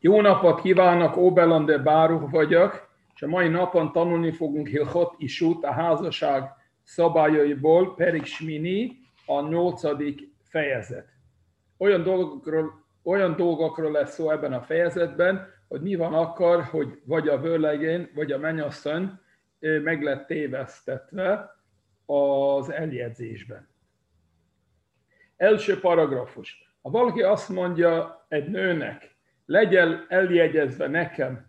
Jó napot kívánok, Óbelande Báruch vagyok, és a mai napon tanulni fogunk Hilchot Isút a házasság szabályaiból, Perik Smini, a nyolcadik fejezet. Olyan dolgokról, olyan dolgokról lesz szó ebben a fejezetben, hogy mi van akkor, hogy vagy a vőlegén, vagy a mennyasszony meg lett tévesztetve az eljegyzésben. Első paragrafus. Ha valaki azt mondja egy nőnek, legyen eljegyezve nekem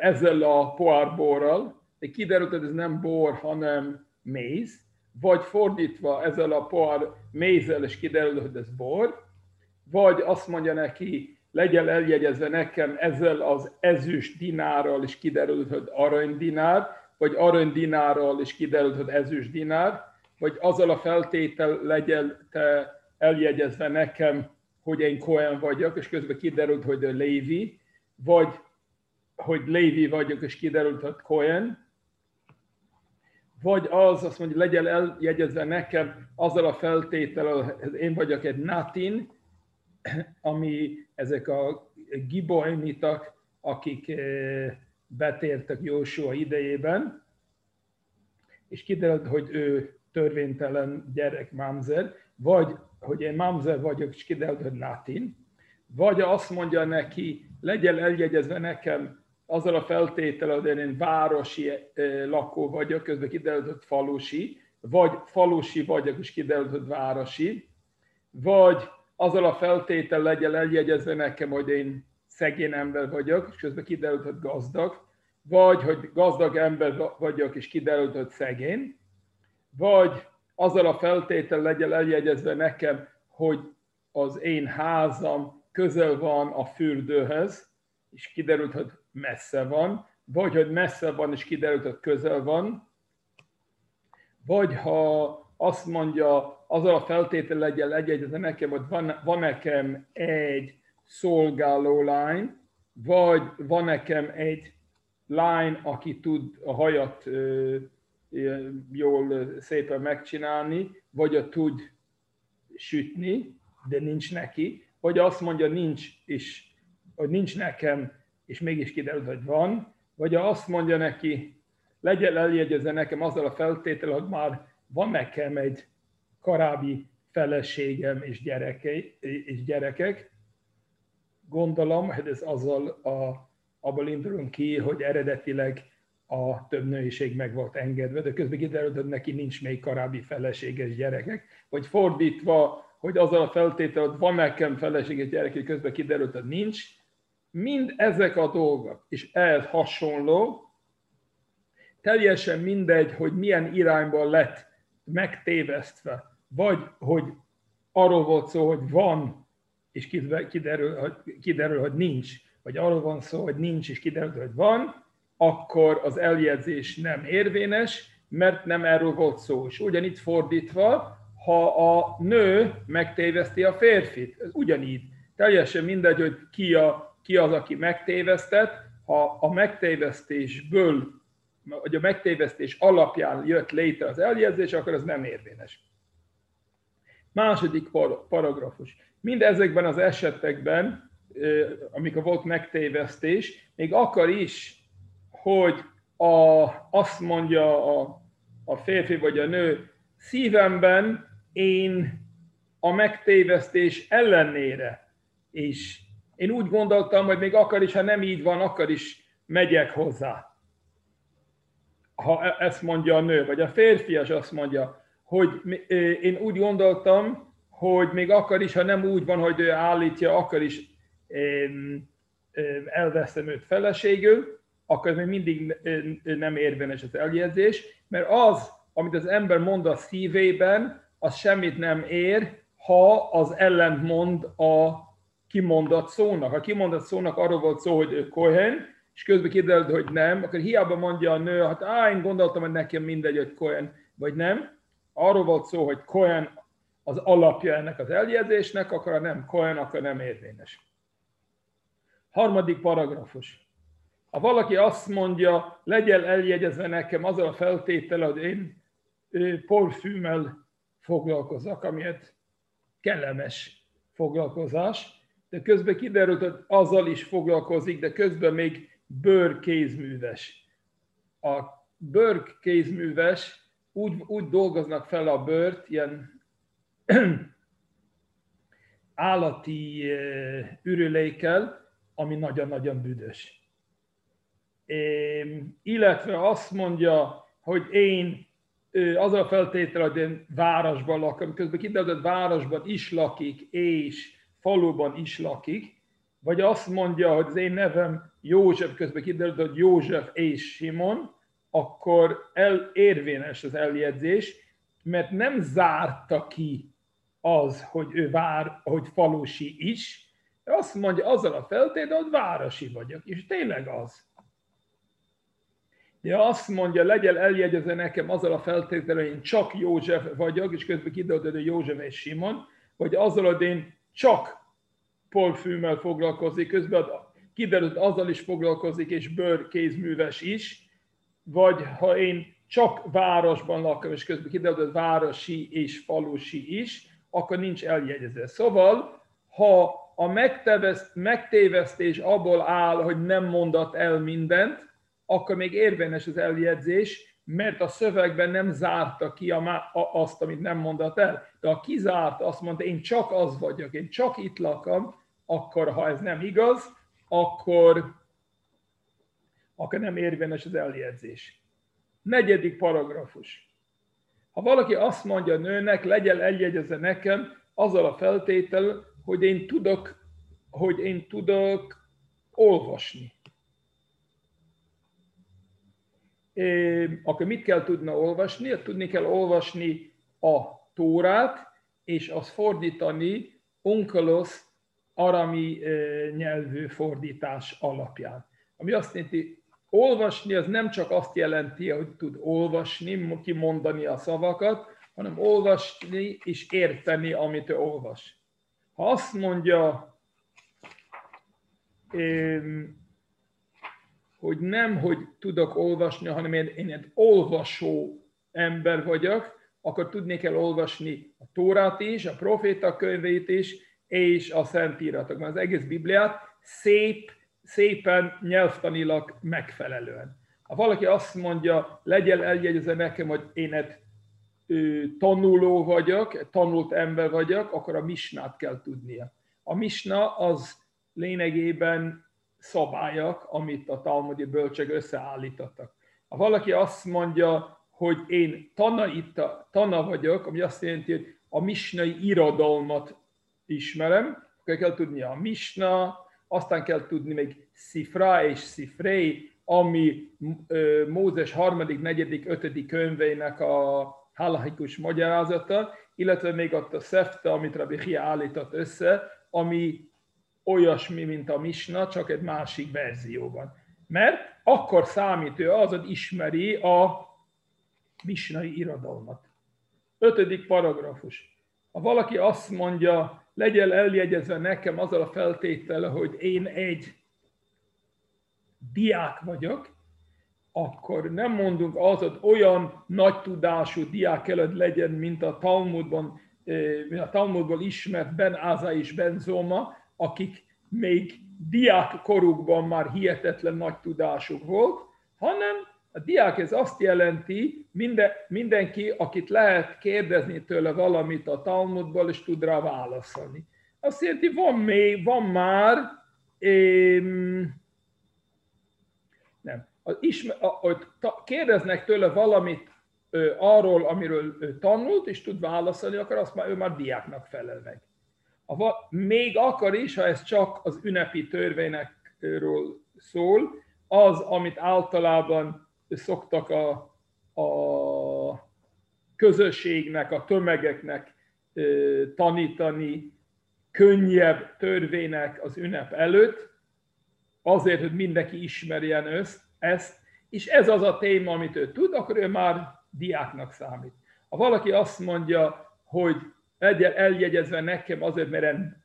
ezzel a poárborral, de kiderült, hogy ez nem bor, hanem méz, vagy fordítva ezzel a pohár mézzel, és kiderül, hogy ez bor, vagy azt mondja neki, legyen eljegyezve nekem ezzel az ezüst dinárral, és kiderült, hogy arany dinár, vagy arany dinárral, és kiderült, hogy ezüst dinár, vagy azzal a feltétel legyen te eljegyezve nekem, hogy én Cohen vagyok, és közben kiderült, hogy ő Lévi, vagy hogy Lévi vagyok, és kiderült, hogy Cohen, vagy az, azt mondja, legyen eljegyezve nekem azzal a feltétel, hogy én vagyok egy Natin, ami ezek a giboimitak, akik eh, betértek Jósua idejében, és kiderült, hogy ő törvénytelen gyerek Mamzer, vagy hogy én Mamzer vagyok, és kiderült, Natin, vagy azt mondja neki, legyen eljegyezve nekem azzal a feltétel, hogy én városi eh, lakó vagyok, közben kiderült, hogy falusi, vagy falusi vagyok, és kiderült, hogy városi, vagy azzal a feltétel legyen eljegyezve nekem, hogy én szegény ember vagyok, és közben kiderült, hogy gazdag, vagy hogy gazdag ember vagyok, és kiderült, hogy szegény, vagy azzal a feltétel legyen eljegyezve nekem, hogy az én házam közel van a fürdőhöz, és kiderült, hogy messze van, vagy hogy messze van, és kiderült, hogy közel van, vagy ha azt mondja, azzal a feltétel legyen egyegyezve nekem, hogy van, van nekem egy szolgáló lány, vagy van nekem egy lány, aki tud a hajat jól, szépen megcsinálni, vagy a tud sütni, de nincs neki, vagy azt mondja, nincs, és hogy nincs nekem, és mégis kiderült, hogy van, vagy azt mondja neki, legyen eljegyezve nekem azzal a feltétel, hogy már van nekem egy karábi feleségem és, gyerekei, és gyerekek, gondolom, hogy ez azzal a, abból indulunk ki, hogy eredetileg a több nőiség meg volt engedve, de közben kiderült, hogy neki nincs még karábbi feleséges gyerekek, vagy fordítva, hogy azzal a feltétel, hogy van nekem feleséges gyerekek, közben kiderült, hogy nincs. Mind ezek a dolgok, és ehhez hasonló, teljesen mindegy, hogy milyen irányból lett megtévesztve, vagy hogy arról volt szó, hogy van, és kiderül, hogy, kiderül, hogy nincs, vagy arról van szó, hogy nincs, és kiderül, hogy van, akkor az eljegyzés nem érvényes, mert nem erről volt szó. És ugyanígy fordítva, ha a nő megtéveszti a férfit, ez ugyanígy. Teljesen mindegy, hogy ki, a, ki az, aki megtévesztett, ha a megtévesztésből, vagy a megtévesztés alapján jött létre az eljegyzés, akkor ez nem érvényes. Második paragrafus. Mind ezekben az esetekben, amikor volt megtévesztés, még akar is hogy a, azt mondja a, a férfi vagy a nő, szívemben én a megtévesztés ellenére és én úgy gondoltam, hogy még akar is, ha nem így van, akkor is megyek hozzá. Ha e, ezt mondja a nő, vagy a férfias azt mondja, hogy én úgy gondoltam, hogy még akar is, ha nem úgy van, hogy ő állítja, akkor is elveszem őt feleségül, akkor ez még mindig nem érvényes az eljegyzés, mert az, amit az ember mond a szívében, az semmit nem ér, ha az ellentmond a kimondott szónak. Ha kimondott szónak arról volt szó, hogy ő Cohen, és közben kiderült, hogy nem, akkor hiába mondja a nő, hát á, én gondoltam, hogy nekem mindegy, hogy Cohen vagy nem. Arról volt szó, hogy Cohen az alapja ennek az eljegyzésnek, akkor nem Cohen, akkor nem érvényes. Harmadik paragrafus. Ha valaki azt mondja, legyen eljegyezve nekem az a feltétele, hogy én porfűmmel foglalkozok, amiért kellemes foglalkozás, de közben kiderült, hogy azzal is foglalkozik, de közben még bőrkézműves. A bőrkézműves úgy, úgy dolgoznak fel a bőrt, ilyen állati ürülékkel, ami nagyon-nagyon büdös. Illetve azt mondja, hogy én az a feltétel, hogy én városban lakom, közben kiderült, városban is lakik, és faluban is lakik, vagy azt mondja, hogy az én nevem József, közben kiderült, hogy József és Simon, akkor el, érvényes az eljegyzés, mert nem zárta ki az, hogy ő vár, hogy falusi is, azt mondja azzal a feltétel, hogy városi vagyok, és tényleg az. De azt mondja, legyen eljegyezve nekem azzal a feltétel, hogy én csak József vagyok, és közben kiderült, hogy József és Simon, vagy azzal, hogy én csak polfűmmel foglalkozik, közben kiderült, azzal is foglalkozik, és bőrkézműves is, vagy ha én csak városban lakom, és közben kiderült, hogy városi és falusi is, akkor nincs eljegyezve. Szóval, ha a megtévesztés abból áll, hogy nem mondat el mindent, akkor még érvényes az eljegyzés, mert a szövegben nem zárta ki a, azt, amit nem mondat el. De ha kizárt, azt mondta, én csak az vagyok, én csak itt lakom, akkor ha ez nem igaz, akkor, akkor nem érvényes az eljegyzés. Negyedik paragrafus. Ha valaki azt mondja a nőnek, legyen eljegyezve nekem, azzal a feltétel, hogy én tudok, hogy én tudok olvasni. Akkor mit kell tudna olvasni? Hát tudni kell olvasni a Tórát, és azt fordítani onkelos arami nyelvű fordítás alapján. Ami azt jelenti, olvasni az nem csak azt jelenti, hogy tud olvasni, kimondani a szavakat, hanem olvasni és érteni, amit ő olvas. Ha azt mondja, hogy nem, hogy tudok olvasni, hanem én, én egy olvasó ember vagyok, akkor tudni kell olvasni a Tórát is, a proféta könyvét is, és a Szentíratokban. Az egész Bibliát szép, szépen nyelvtanilag megfelelően. Ha valaki azt mondja, legyen eljegyezve nekem, hogy én egy tanuló vagyok, tanult ember vagyok, akkor a misnát kell tudnia. A misna az lényegében szabályok, amit a talmudi bölcsek összeállítottak. Ha valaki azt mondja, hogy én tana, itt a, tana vagyok, ami azt jelenti, hogy a misnai irodalmat ismerem, akkor kell tudni a misna, aztán kell tudni még szifra és szifrei, ami Mózes harmadik, negyedik, ötödik könyveinek a halahikus magyarázata, illetve még ott a szefte, amit Rabbi Hia állított össze, ami olyasmi, mint a misna, csak egy másik verzióban. Mert akkor számít ő az, hogy ismeri a misnai irodalmat. Ötödik paragrafus. Ha valaki azt mondja, legyen eljegyezve nekem azzal a feltétele, hogy én egy diák vagyok, akkor nem mondunk az, hogy olyan nagy tudású diák előtt legyen, mint a Talmudban, eh, mint a Talmudból ismert Ben Áza és Ben Zoma, akik még diák korukban már hihetetlen nagy tudásuk volt, hanem a diák ez azt jelenti, minden, mindenki, akit lehet kérdezni tőle valamit a Talmudból, és tud rá válaszolni. Azt jelenti, van, még, van már, ém, nem, az ismer, hogy kérdeznek tőle valamit ő, arról, amiről ő tanult, és tud válaszolni, akkor azt már ő már diáknak felel meg. A, még akkor is, ha ez csak az ünnepi törvényekről szól, az, amit általában szoktak a, a közösségnek, a tömegeknek tanítani, könnyebb törvények az ünnep előtt, azért, hogy mindenki ismerjen ezt, ezt, és ez az a téma, amit ő tud, akkor ő már diáknak számít. Ha valaki azt mondja, hogy eljegyezve nekem azért, mert én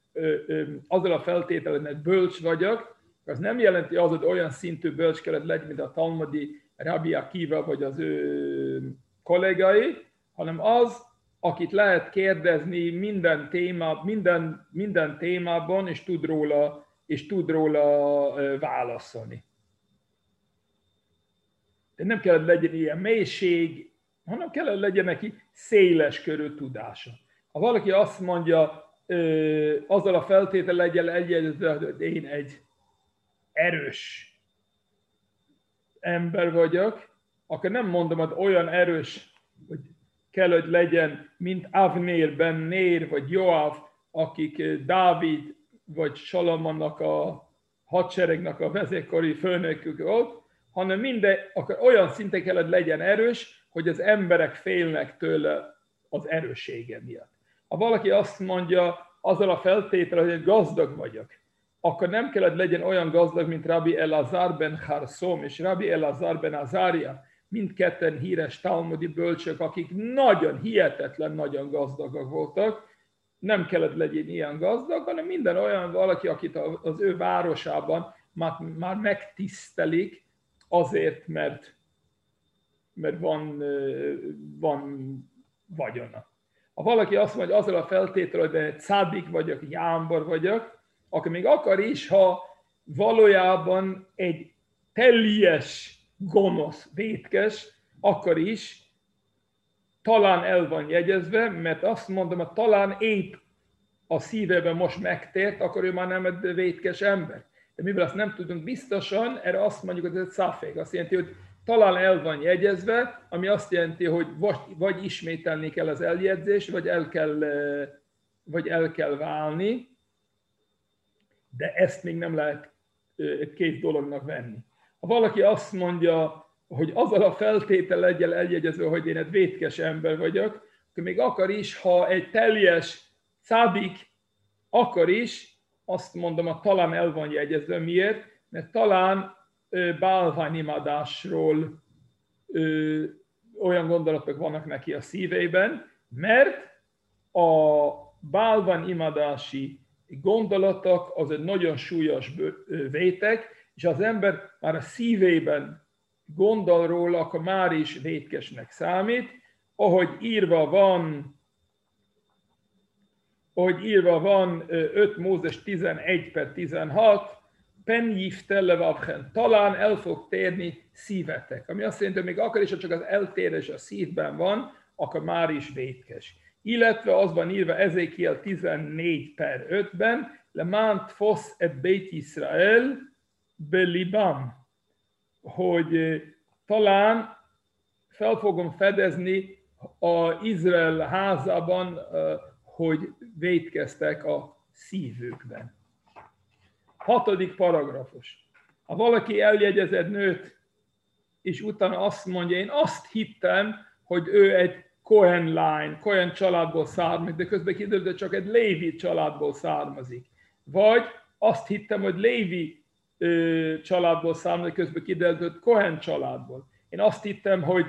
azzal a feltételen, hogy bölcs vagyok, az nem jelenti az, hogy olyan szintű bölcs kellett legyen, mint a Talmudi Rabbi Akiva vagy az ő kollégai, hanem az, akit lehet kérdezni minden, téma, minden, minden témában, és tud róla, és tud róla válaszolni. De nem kellett legyen ilyen mélység, hanem kellett legyen neki széles körű tudása. Ha valaki azt mondja, azzal a feltétel legyen egyezve, hogy én egy erős ember vagyok, akkor nem mondom, hogy olyan erős, hogy kell, hogy legyen, mint Avnér, Ben Nér, vagy Joav, akik Dávid, vagy Salamonnak a hadseregnek a vezékkori főnökük volt, hanem minden, akkor olyan szinten kell, hogy legyen erős, hogy az emberek félnek tőle az erőssége miatt. Ha valaki azt mondja, azzal a feltétel, hogy gazdag vagyok, akkor nem kellett legyen olyan gazdag, mint Rabbi Elazar ben Harsom és Rabbi Elazar ben Azaria, mindketten híres talmudi bölcsök, akik nagyon, hihetetlen nagyon gazdagak voltak, nem kellett legyen ilyen gazdag, hanem minden olyan valaki, akit az ő városában már, már megtisztelik azért, mert, mert van, van vagyona. Ha valaki azt mondja, hogy azzal a feltétel, hogy egy szádik vagyok, jámbor vagyok, akkor még akar is, ha valójában egy teljes, gonosz, vétkes, akkor is talán el van jegyezve, mert azt mondom, hogy talán épp a szívében most megtért, akkor ő már nem egy vétkes ember. De mivel azt nem tudunk biztosan, erre azt mondjuk, hogy ez egy szafék. Azt jelenti, hogy talán el van jegyezve, ami azt jelenti, hogy vagy, vagy ismételni kell az eljegyzést, vagy el kell, vagy el kell válni, de ezt még nem lehet két dolognak venni. Ha valaki azt mondja, hogy azzal a feltétel legyen eljegyezve, hogy én egy vétkes ember vagyok, akkor még akar is, ha egy teljes szádik akar is, azt mondom, a talán el van jegyezve. Miért? Mert talán bálványimádásról olyan gondolatok vannak neki a szíveiben, mert a bálványimadási gondolatok az egy nagyon súlyos vétek, és az ember már a szívében gondol róla, akkor már is vétkesnek számít, ahogy írva van, ahogy írva van 5 Mózes 11 per 16, penjif televavchen, talán el fog térni szívetek. Ami azt jelenti, hogy még akkor is, ha csak az eltérés a szívben van, akkor már is vétkes. Illetve az van írva Ezékiel 14 per 5-ben, le mánt fosz et Beit Israel belibam, hogy talán fel fogom fedezni a Izrael házában, hogy vétkeztek a szívükben. Hatodik paragrafus. Ha valaki eljegyezett nőt, és utána azt mondja, én azt hittem, hogy ő egy Cohen line, Cohen családból származik, de közben kiderült, hogy csak egy Lévi családból származik. Vagy azt hittem, hogy Lévi ö, családból származik, közben kiderült, hogy Cohen családból. Én azt hittem, hogy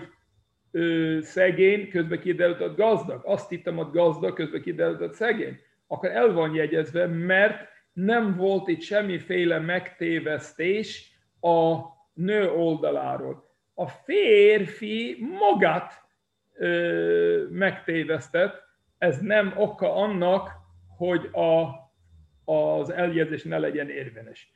ö, szegény, közben kiderült, hogy gazdag. Azt hittem, hogy gazdag, közben kiderült, hogy szegény. Akkor el van jegyezve, mert nem volt itt semmiféle megtévesztés a nő oldaláról. A férfi magát ö, megtévesztett, ez nem oka annak, hogy a, az eljegyzés ne legyen érvényes.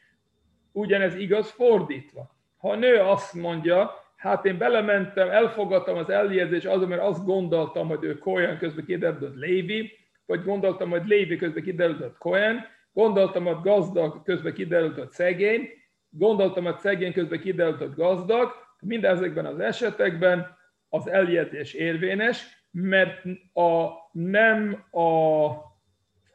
Ugyanez igaz fordítva. Ha a nő azt mondja, hát én belementem, elfogadtam az eljegyzést azon, mert azt gondoltam, hogy ő Cohen közben kiderült Lévi, vagy gondoltam, hogy Lévi közben kiderült Cohen, Gondoltam, hogy gazdag, közben kiderült, hogy szegény. Hogy szegény, közben kiderült, hogy gazdag. Mindezekben az esetekben az eljegyzés érvényes, mert a, nem a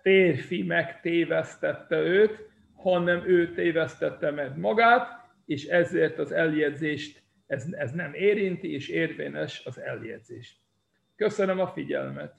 férfi megtévesztette őt, hanem ő tévesztette meg magát, és ezért az eljegyzést ez, ez nem érinti, és érvényes az eljegyzés. Köszönöm a figyelmet!